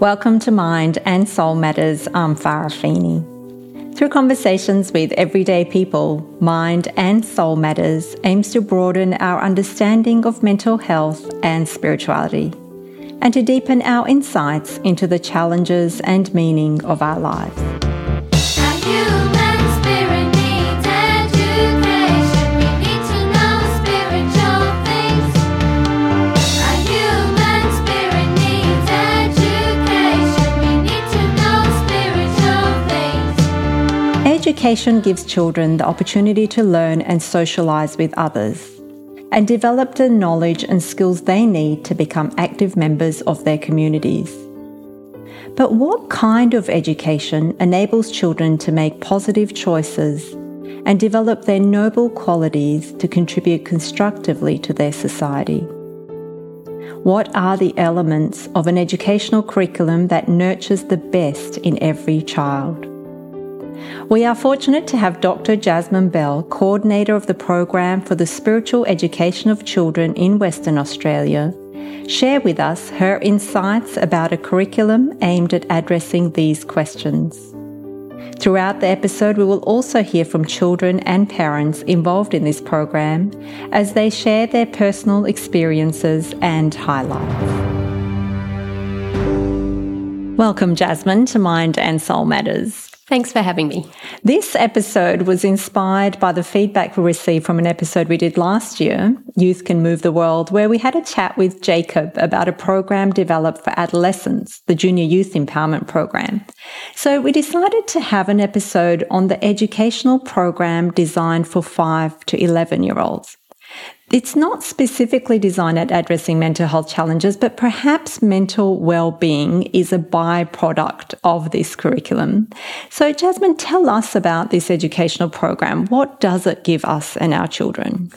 Welcome to Mind and Soul Matters. I'm Farah Feeney. Through conversations with everyday people, Mind and Soul Matters aims to broaden our understanding of mental health and spirituality, and to deepen our insights into the challenges and meaning of our lives. Education gives children the opportunity to learn and socialise with others and develop the knowledge and skills they need to become active members of their communities. But what kind of education enables children to make positive choices and develop their noble qualities to contribute constructively to their society? What are the elements of an educational curriculum that nurtures the best in every child? We are fortunate to have Dr. Jasmine Bell, coordinator of the program for the spiritual education of children in Western Australia, share with us her insights about a curriculum aimed at addressing these questions. Throughout the episode, we will also hear from children and parents involved in this program as they share their personal experiences and highlights. Welcome, Jasmine, to Mind and Soul Matters. Thanks for having me. This episode was inspired by the feedback we received from an episode we did last year, Youth Can Move the World, where we had a chat with Jacob about a program developed for adolescents, the Junior Youth Empowerment Program. So we decided to have an episode on the educational program designed for 5 to 11 year olds. It's not specifically designed at addressing mental health challenges, but perhaps mental well-being is a byproduct of this curriculum. So Jasmine, tell us about this educational program. What does it give us and our children?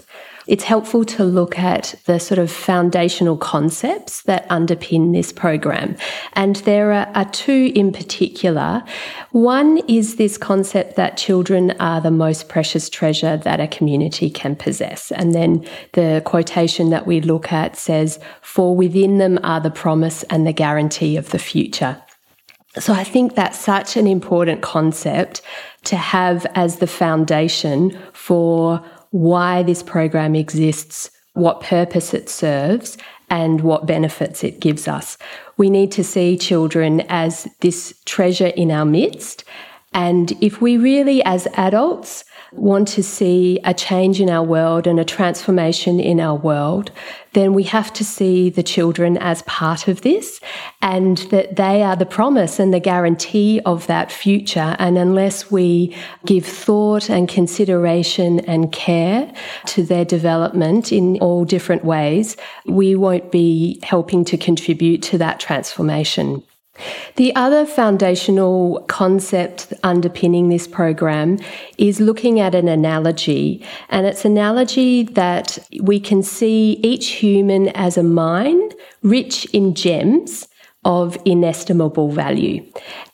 It's helpful to look at the sort of foundational concepts that underpin this program. And there are, are, two in particular. One is this concept that children are the most precious treasure that a community can possess. And then the quotation that we look at says, For within them are the promise and the guarantee of the future. So I think that's such an important concept to have as the foundation for why this program exists, what purpose it serves, and what benefits it gives us. We need to see children as this treasure in our midst. And if we really, as adults, want to see a change in our world and a transformation in our world, then we have to see the children as part of this and that they are the promise and the guarantee of that future. And unless we give thought and consideration and care to their development in all different ways, we won't be helping to contribute to that transformation. The other foundational concept underpinning this program is looking at an analogy, and it's analogy that we can see each human as a mine rich in gems of inestimable value.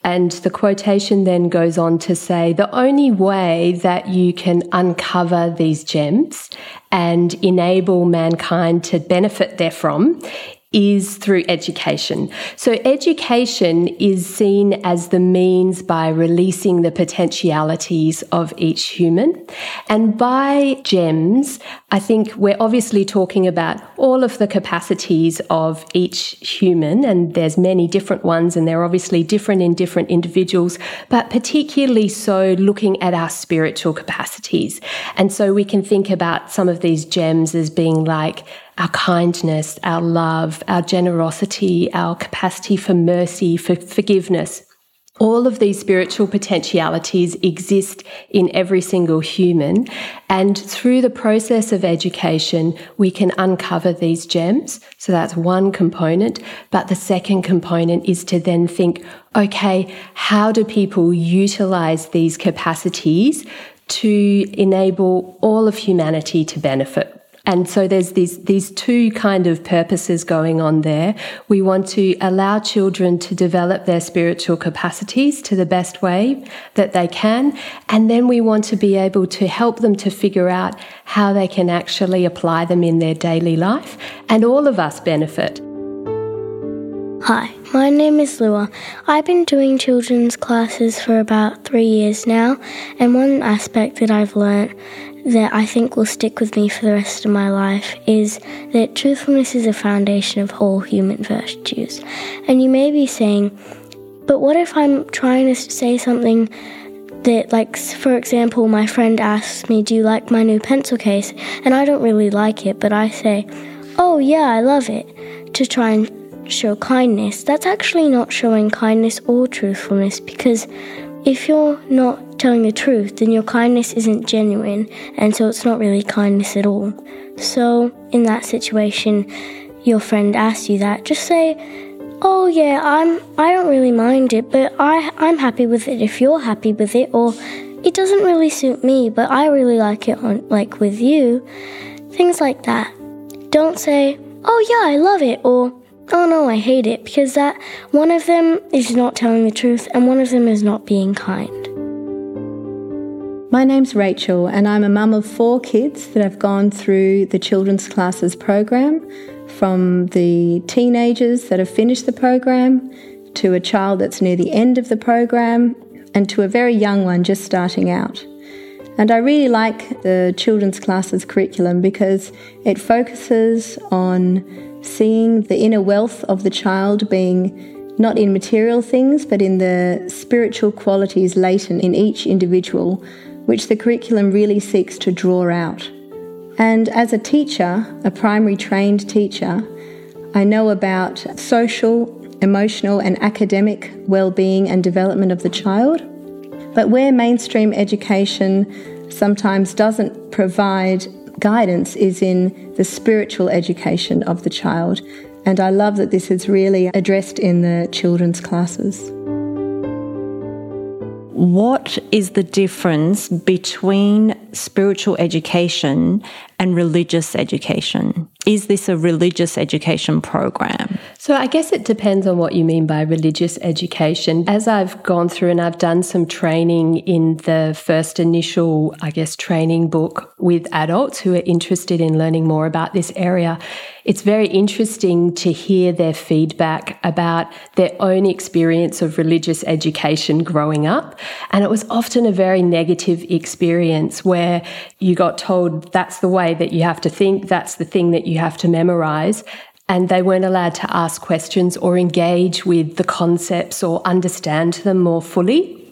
And the quotation then goes on to say the only way that you can uncover these gems and enable mankind to benefit therefrom is through education. So education is seen as the means by releasing the potentialities of each human. And by gems, I think we're obviously talking about all of the capacities of each human, and there's many different ones, and they're obviously different in different individuals, but particularly so looking at our spiritual capacities. And so we can think about some of these gems as being like our kindness, our love, our generosity, our capacity for mercy, for forgiveness. All of these spiritual potentialities exist in every single human. And through the process of education, we can uncover these gems. So that's one component. But the second component is to then think, okay, how do people utilize these capacities to enable all of humanity to benefit and so there's these, these two kind of purposes going on there. We want to allow children to develop their spiritual capacities to the best way that they can. And then we want to be able to help them to figure out how they can actually apply them in their daily life. And all of us benefit. Hi, my name is Lua. I've been doing children's classes for about three years now, and one aspect that I've learnt that I think will stick with me for the rest of my life is that truthfulness is a foundation of all human virtues. And you may be saying, but what if I'm trying to say something that, like, for example, my friend asks me, Do you like my new pencil case? And I don't really like it, but I say, Oh, yeah, I love it, to try and show kindness, that's actually not showing kindness or truthfulness because if you're not telling the truth, then your kindness isn't genuine, and so it's not really kindness at all. So, in that situation, your friend asks you that, just say, "Oh yeah, I'm I don't really mind it, but I I'm happy with it if you're happy with it or it doesn't really suit me, but I really like it on like with you." Things like that. Don't say, "Oh yeah, I love it," or oh no, I hate it, because that one of them is not telling the truth and one of them is not being kind. My name's Rachel, and I'm a mum of four kids that have gone through the Children's Classes program from the teenagers that have finished the program to a child that's near the end of the program and to a very young one just starting out. And I really like the children's classes curriculum because it focuses on seeing the inner wealth of the child being not in material things, but in the spiritual qualities latent in each individual, which the curriculum really seeks to draw out. And as a teacher, a primary trained teacher, I know about social, emotional, and academic well-being and development of the child. But where mainstream education sometimes doesn't provide guidance is in the spiritual education of the child. And I love that this is really addressed in the children's classes. What is the difference between spiritual education and religious education? Is this a religious education program? So, I guess it depends on what you mean by religious education. As I've gone through and I've done some training in the first initial, I guess, training book with adults who are interested in learning more about this area, it's very interesting to hear their feedback about their own experience of religious education growing up. And it was often a very negative experience where you got told that's the way that you have to think, that's the thing that you have to memorize. And they weren't allowed to ask questions or engage with the concepts or understand them more fully.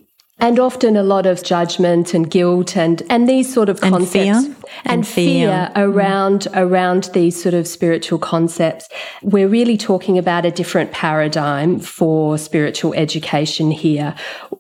And often a lot of judgment and guilt and and these sort of concepts and fear, and, and fear, fear around mm. around these sort of spiritual concepts. We're really talking about a different paradigm for spiritual education here.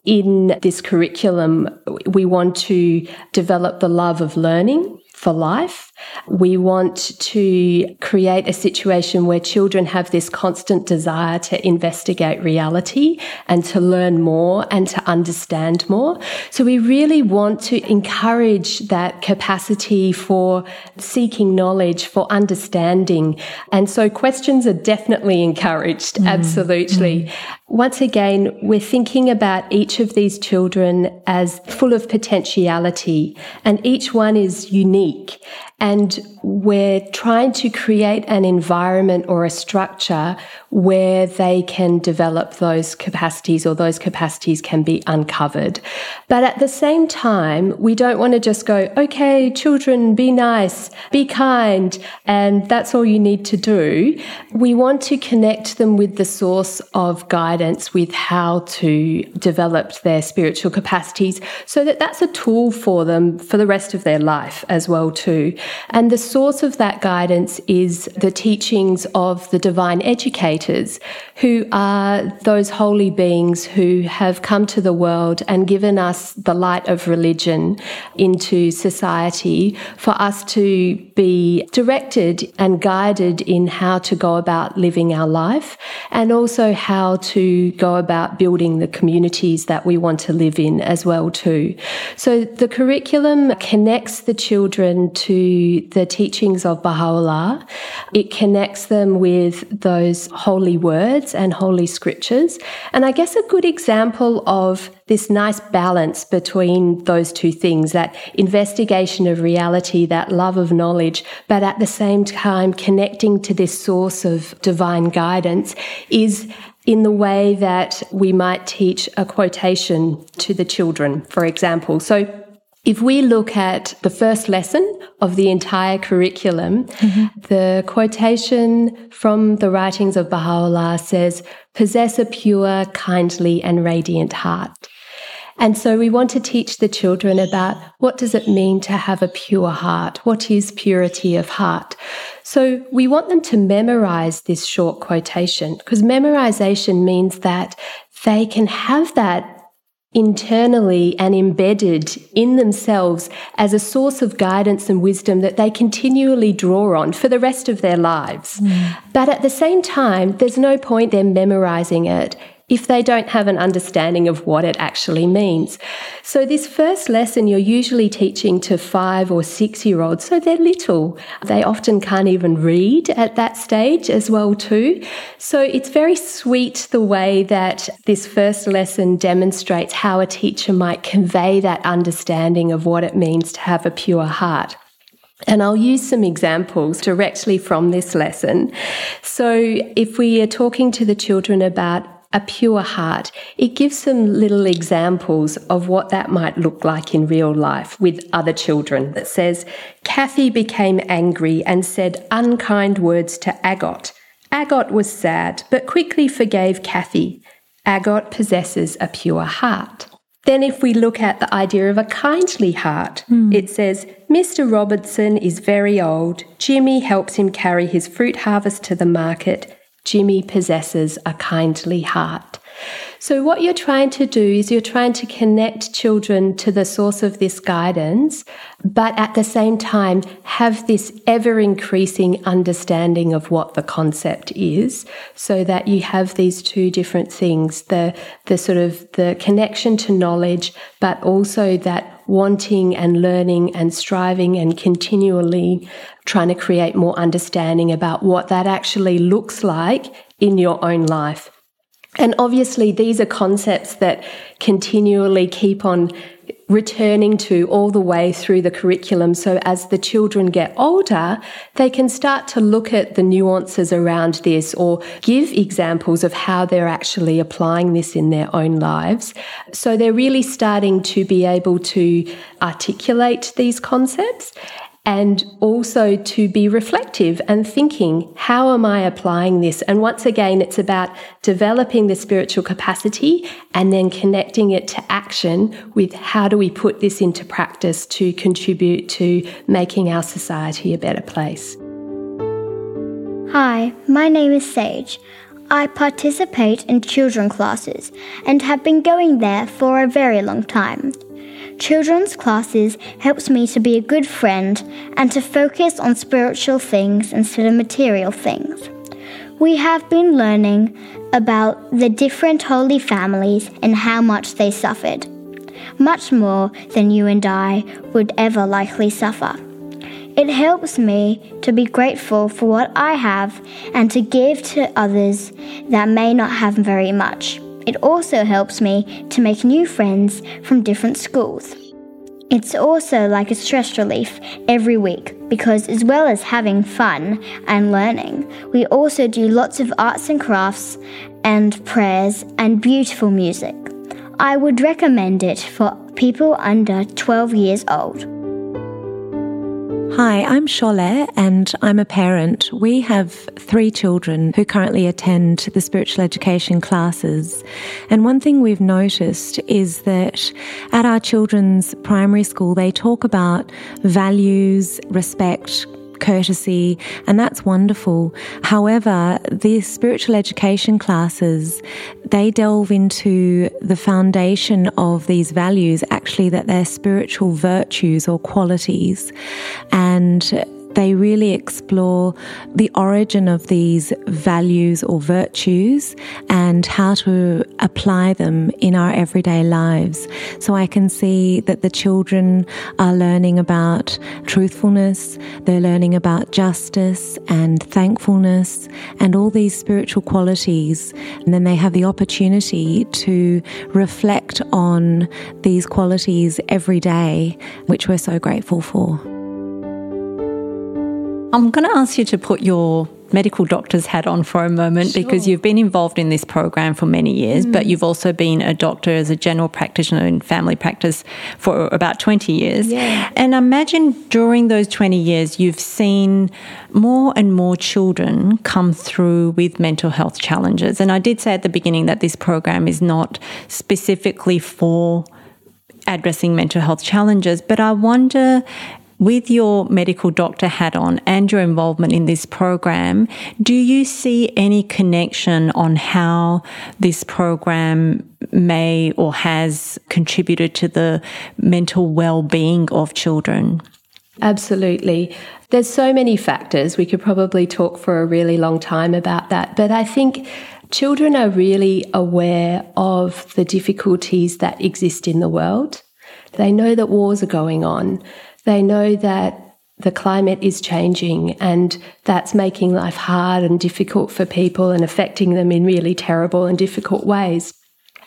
In this curriculum we want to develop the love of learning for life. We want to create a situation where children have this constant desire to investigate reality and to learn more and to understand more. So we really want to encourage that capacity for seeking knowledge, for understanding. And so questions are definitely encouraged. Mm. Absolutely. Mm. Once again, we're thinking about each of these children as full of potentiality and each one is unique week. And we're trying to create an environment or a structure where they can develop those capacities or those capacities can be uncovered. But at the same time, we don't want to just go, okay, children, be nice, be kind, and that's all you need to do. We want to connect them with the source of guidance with how to develop their spiritual capacities so that that's a tool for them for the rest of their life as well too. And the source of that guidance is the teachings of the divine educators, who are those holy beings who have come to the world and given us the light of religion into society for us to be directed and guided in how to go about living our life and also how to go about building the communities that we want to live in as well too. So the curriculum connects the children to the teachings of Baha'u'llah. It connects them with those holy words and holy scriptures. And I guess a good example of this nice balance between those two things that investigation of reality, that love of knowledge, but at the same time connecting to this source of divine guidance is in the way that we might teach a quotation to the children, for example. So if we look at the first lesson of the entire curriculum, mm-hmm. the quotation from the writings of Baha'u'llah says, possess a pure, kindly and radiant heart. And so we want to teach the children about what does it mean to have a pure heart? What is purity of heart? So we want them to memorize this short quotation because memorization means that they can have that internally and embedded in themselves as a source of guidance and wisdom that they continually draw on for the rest of their lives. Mm. But at the same time, there's no point them memorizing it if they don't have an understanding of what it actually means. So this first lesson you're usually teaching to five or six year olds, so they're little. They often can't even read at that stage as well too. So it's very sweet the way that this first lesson demonstrates how a teacher might convey that understanding of what it means to have a pure heart. And I'll use some examples directly from this lesson. So if we are talking to the children about a pure heart, it gives some little examples of what that might look like in real life with other children. That says, Kathy became angry and said unkind words to Agot. Agot was sad, but quickly forgave Kathy. Agot possesses a pure heart. Then, if we look at the idea of a kindly heart, mm. it says, Mr. Robertson is very old. Jimmy helps him carry his fruit harvest to the market. Jimmy possesses a kindly heart. So, what you're trying to do is you're trying to connect children to the source of this guidance, but at the same time have this ever increasing understanding of what the concept is, so that you have these two different things the, the sort of the connection to knowledge, but also that wanting and learning and striving and continually trying to create more understanding about what that actually looks like in your own life. And obviously, these are concepts that continually keep on returning to all the way through the curriculum. So as the children get older, they can start to look at the nuances around this or give examples of how they're actually applying this in their own lives. So they're really starting to be able to articulate these concepts and also to be reflective and thinking, how am I applying this? And once again, it's about developing the spiritual capacity and then connecting it to action with how do we put this into practice to contribute to making our society a better place. Hi, my name is Sage. I participate in children classes and have been going there for a very long time. Children's classes helps me to be a good friend and to focus on spiritual things instead of material things. We have been learning about the different holy families and how much they suffered, much more than you and I would ever likely suffer. It helps me to be grateful for what I have and to give to others that may not have very much. It also helps me to make new friends from different schools. It's also like a stress relief every week because, as well as having fun and learning, we also do lots of arts and crafts and prayers and beautiful music. I would recommend it for people under 12 years old. Hi, I'm Shole and I'm a parent. We have three children who currently attend the spiritual education classes. And one thing we've noticed is that at our children's primary school, they talk about values, respect, courtesy, and that's wonderful. However, the spiritual education classes, they delve into the foundation of these values, actually, that they're spiritual virtues or qualities. And they really explore the origin of these values or virtues and how to apply them in our everyday lives. So I can see that the children are learning about truthfulness, they're learning about justice and thankfulness and all these spiritual qualities. And then they have the opportunity to reflect on these qualities every day, which we're so grateful for. I'm going to ask you to put your medical doctor's hat on for a moment sure. because you've been involved in this program for many years, mm. but you've also been a doctor as a general practitioner in family practice for about 20 years. Yeah. And imagine during those 20 years, you've seen more and more children come through with mental health challenges. And I did say at the beginning that this program is not specifically for addressing mental health challenges, but I wonder with your medical doctor hat on and your involvement in this program, do you see any connection on how this program may or has contributed to the mental well-being of children? Absolutely. There's so many factors. We could probably talk for a really long time about that. But I think children are really aware of the difficulties that exist in the world. They know that wars are going on. They know that the climate is changing and that's making life hard and difficult for people and affecting them in really terrible and difficult ways.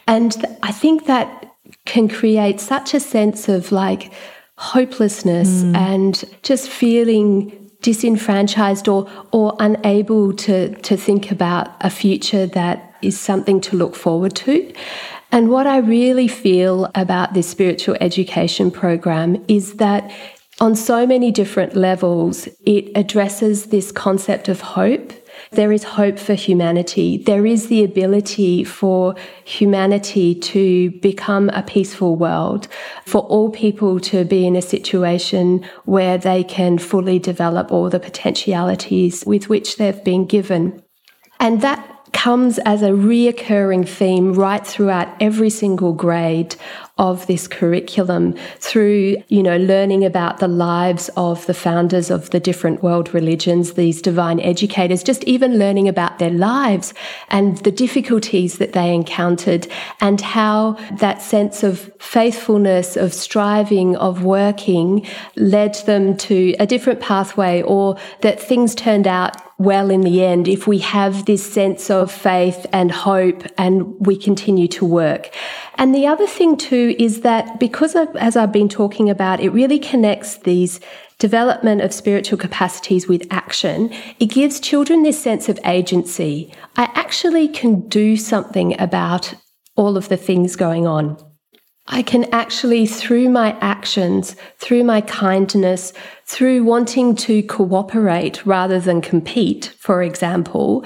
And I think that can create such a sense of like hopelessness mm. and just feeling disenfranchised or or unable to to think about a future that is something to look forward to. And what I really feel about this spiritual education program is that on so many different levels, it addresses this concept of hope. There is hope for humanity. There is the ability for humanity to become a peaceful world, for all people to be in a situation where they can fully develop all the potentialities with which they've been given. And that comes as a reoccurring theme right throughout every single grade of this curriculum through, you know, learning about the lives of the founders of the different world religions, these divine educators, just even learning about their lives and the difficulties that they encountered and how that sense of faithfulness, of striving, of working led them to a different pathway or that things turned out well in the end if we have this sense of faith and hope and we continue to work. And the other thing too is that because of, as I've been talking about, it really connects these development of spiritual capacities with action, it gives children this sense of agency. I actually can do something about all of the things going on. I can actually, through my actions, through my kindness, through wanting to cooperate rather than compete, for example,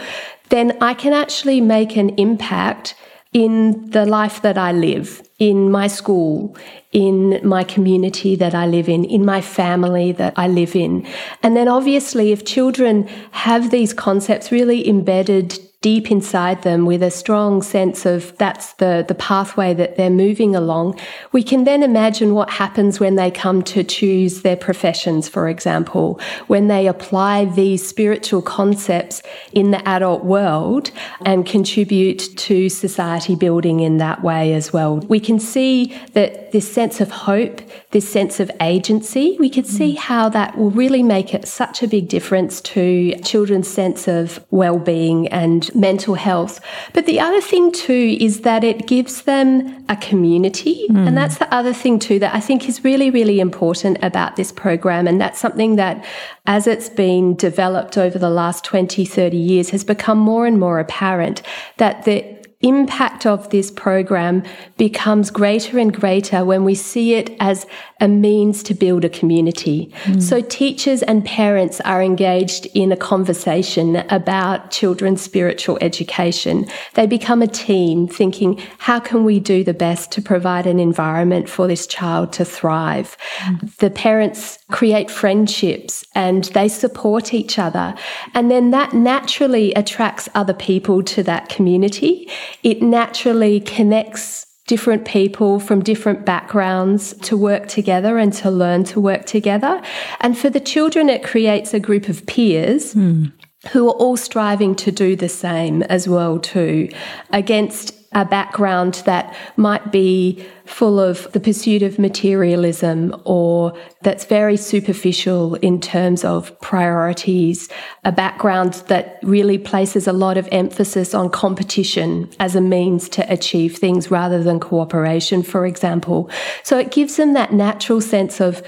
then I can actually make an impact in the life that I live, in my school, in my community that I live in, in my family that I live in. And then obviously, if children have these concepts really embedded deep inside them with a strong sense of that's the, the pathway that they're moving along, we can then imagine what happens when they come to choose their professions, for example, when they apply these spiritual concepts in the adult world and contribute to society building in that way as well. We can see that this sense of hope, this sense of agency, we can see mm. how that will really make it such a big difference to children's sense of well-being and mental health. But the other thing too is that it gives them a community. Mm. And that's the other thing too that I think is really, really important about this program. And that's something that as it's been developed over the last 20, 30 years has become more and more apparent that the impact of this program becomes greater and greater when we see it as a means to build a community. Mm. So teachers and parents are engaged in a conversation about children's spiritual education. They become a team thinking, how can we do the best to provide an environment for this child to thrive? Mm. The parents create friendships and they support each other. And then that naturally attracts other people to that community it naturally connects different people from different backgrounds to work together and to learn to work together. And for the children, it creates a group of peers. Mm. Who are all striving to do the same as well too, against a background that might be full of the pursuit of materialism or that's very superficial in terms of priorities, a background that really places a lot of emphasis on competition as a means to achieve things rather than cooperation, for example. So it gives them that natural sense of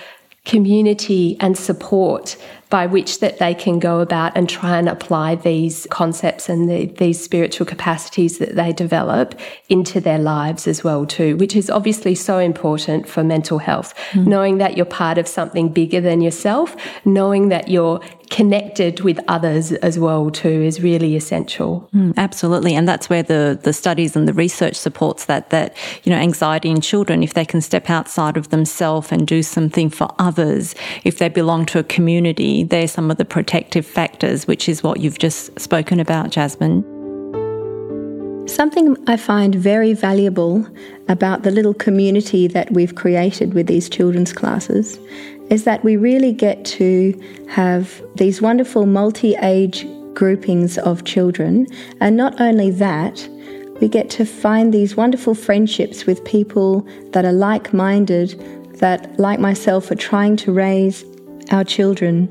community and support by which that they can go about and try and apply these concepts and the, these spiritual capacities that they develop into their lives as well too, which is obviously so important for mental health. Mm. Knowing that you're part of something bigger than yourself, knowing that you're connected with others as well too is really essential. Mm, absolutely, and that's where the the studies and the research supports that that you know anxiety in children if they can step outside of themselves and do something for others, if they belong to a community, they're some of the protective factors, which is what you've just spoken about, Jasmine. Something I find very valuable about the little community that we've created with these children's classes is that we really get to have these wonderful multi age groupings of children. And not only that, we get to find these wonderful friendships with people that are like minded, that, like myself, are trying to raise our children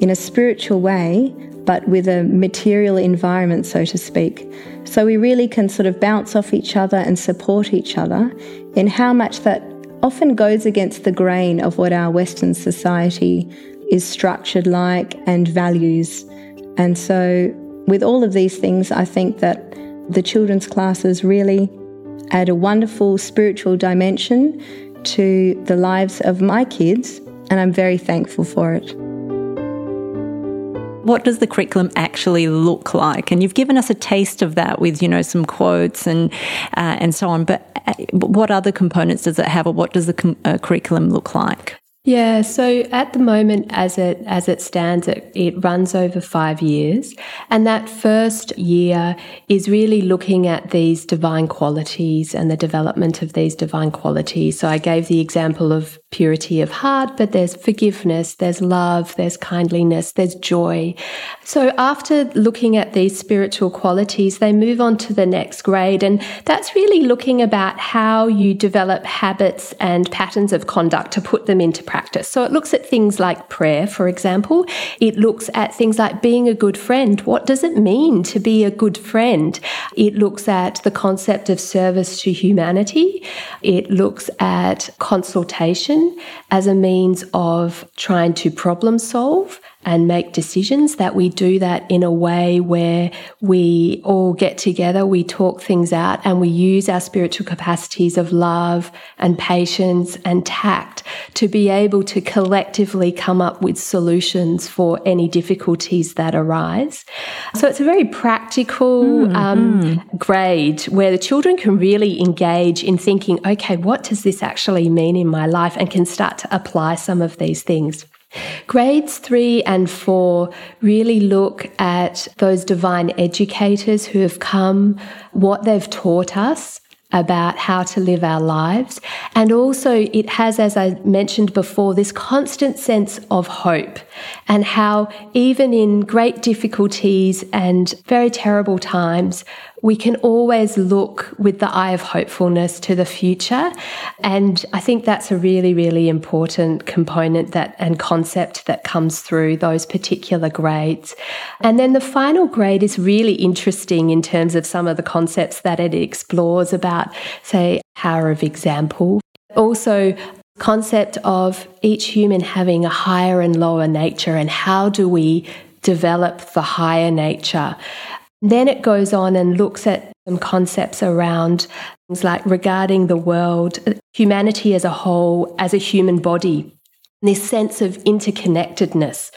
in a spiritual way, but with a material environment, so to speak. So we really can sort of bounce off each other and support each other in how much that often goes against the grain of what our Western society is structured like and values. And so, with all of these things, I think that the children's classes really add a wonderful spiritual dimension to the lives of my kids, and I'm very thankful for it what does the curriculum actually look like? And you've given us a taste of that with, you know, some quotes and uh, and so on. But uh, what other components does it have, or what does the com- uh, curriculum look like? Yeah, so at the moment, as it as it stands, it, it runs over five years, and that first year is really looking at these divine qualities and the development of these divine qualities. So I gave the example of purity of heart, but there's forgiveness, there's love, there's kindliness, there's joy. So after looking at these spiritual qualities, they move on to the next grade, and that's really looking about how you develop habits and patterns of conduct to put them into practice. So it looks at things like prayer, for example. It looks at things like being a good friend. What does it mean to be a good friend? It looks at the concept of service to humanity. It looks at consultation as a means of trying to problem solve and make decisions, that we do that in a way where we all get together, we talk things out, and we use our spiritual capacities of love and patience and tact to be able to collectively come up with solutions for any difficulties that arise. So it's a very practical mm-hmm. um, grade where the children can really engage in thinking, okay, what does this actually mean in my life? And can start to apply some of these things. Grades three and four really look at those divine educators who have come, what they've taught us about how to live our lives. And also, it has, as I mentioned before, this constant sense of hope and how, even in great difficulties and very terrible times, we can always look with the eye of hopefulness to the future. And I think that's a really, really important component that and concept that comes through those particular grades. And then the final grade is really interesting in terms of some of the concepts that it explores about, say, power of example. Also, concept of each human having a higher and lower nature and how do we develop the higher nature then it goes on and looks at some concepts around things like regarding the world, humanity as a whole, as a human body, this sense of interconnectedness.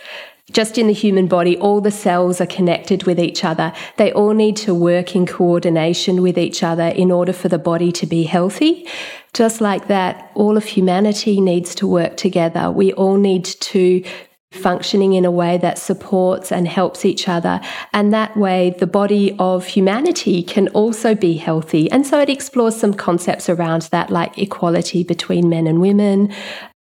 Just in the human body, all the cells are connected with each other. They all need to work in coordination with each other in order for the body to be healthy. Just like that, all of humanity needs to work together. We all need to functioning in a way that supports and helps each other. And that way, the body of humanity can also be healthy. And so it explores some concepts around that, like equality between men and women.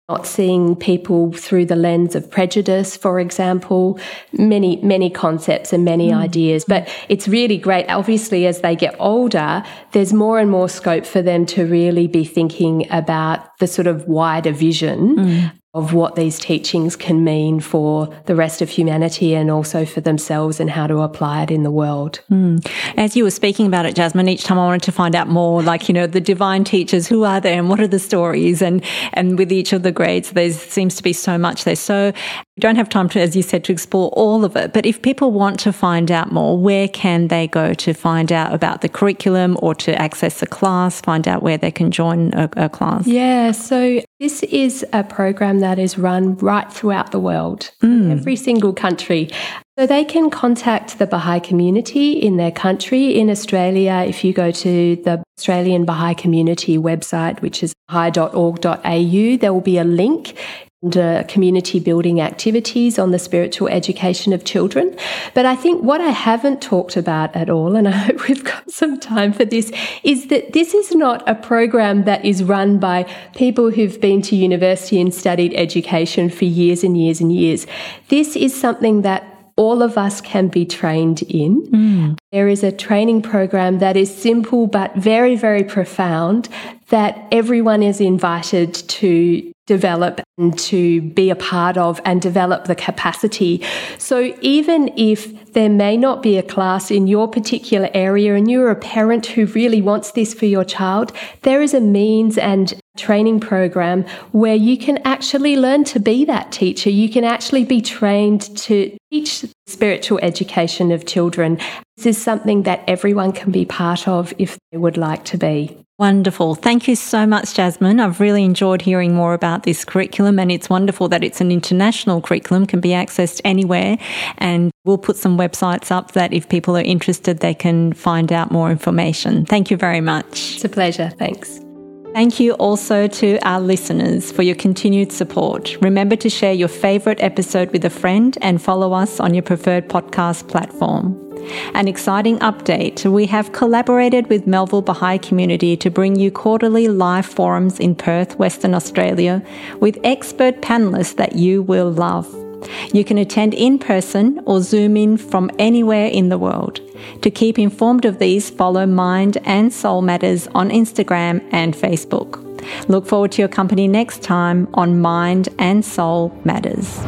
Not seeing people through the lens of prejudice, for example, many, many concepts and many mm. ideas. But it's really great. Obviously, as they get older, there's more and more scope for them to really be thinking about the sort of wider vision mm of what these teachings can mean for the rest of humanity and also for themselves and how to apply it in the world. Mm. As you were speaking about it, Jasmine, each time I wanted to find out more, like, you know, the divine teachers, who are they and what are the stories? And, and with each of the grades, there seems to be so much there. So don't have time to, as you said, to explore all of it. But if people want to find out more, where can they go to find out about the curriculum or to access a class, find out where they can join a, a class? Yeah, so this is a program that is run right throughout the world, mm. every single country. So they can contact the Baha'i community in their country. In Australia, if you go to the Australian Baha'i Community website, which is bahai.org.au, there will be a link under community building activities on the spiritual education of children. But I think what I haven't talked about at all, and I hope we've got some time for this, is that this is not a program that is run by people who've been to university and studied education for years and years and years. This is something that all of us can be trained in. Mm. There is a training program that is simple but very, very profound that everyone is invited to develop and to be a part of and develop the capacity. So even if there may not be a class in your particular area and you're a parent who really wants this for your child, there is a means and training program where you can actually learn to be that teacher. You can actually be trained to teach spiritual education of children. This is something that everyone can be part of if they would like to be. Wonderful. Thank you so much, Jasmine. I've really enjoyed hearing more about this curriculum and it's wonderful that it's an international curriculum, can be accessed anywhere. And we'll put some websites up that if people are interested, they can find out more information. Thank you very much. It's a pleasure. Thanks. Thank you also to our listeners for your continued support. Remember to share your favorite episode with a friend and follow us on your preferred podcast platform. An exciting update we have collaborated with Melville Baha'i Community to bring you quarterly live forums in Perth, Western Australia, with expert panelists that you will love. You can attend in person or Zoom in from anywhere in the world. To keep informed of these, follow Mind and Soul Matters on Instagram and Facebook. Look forward to your company next time on Mind and Soul Matters.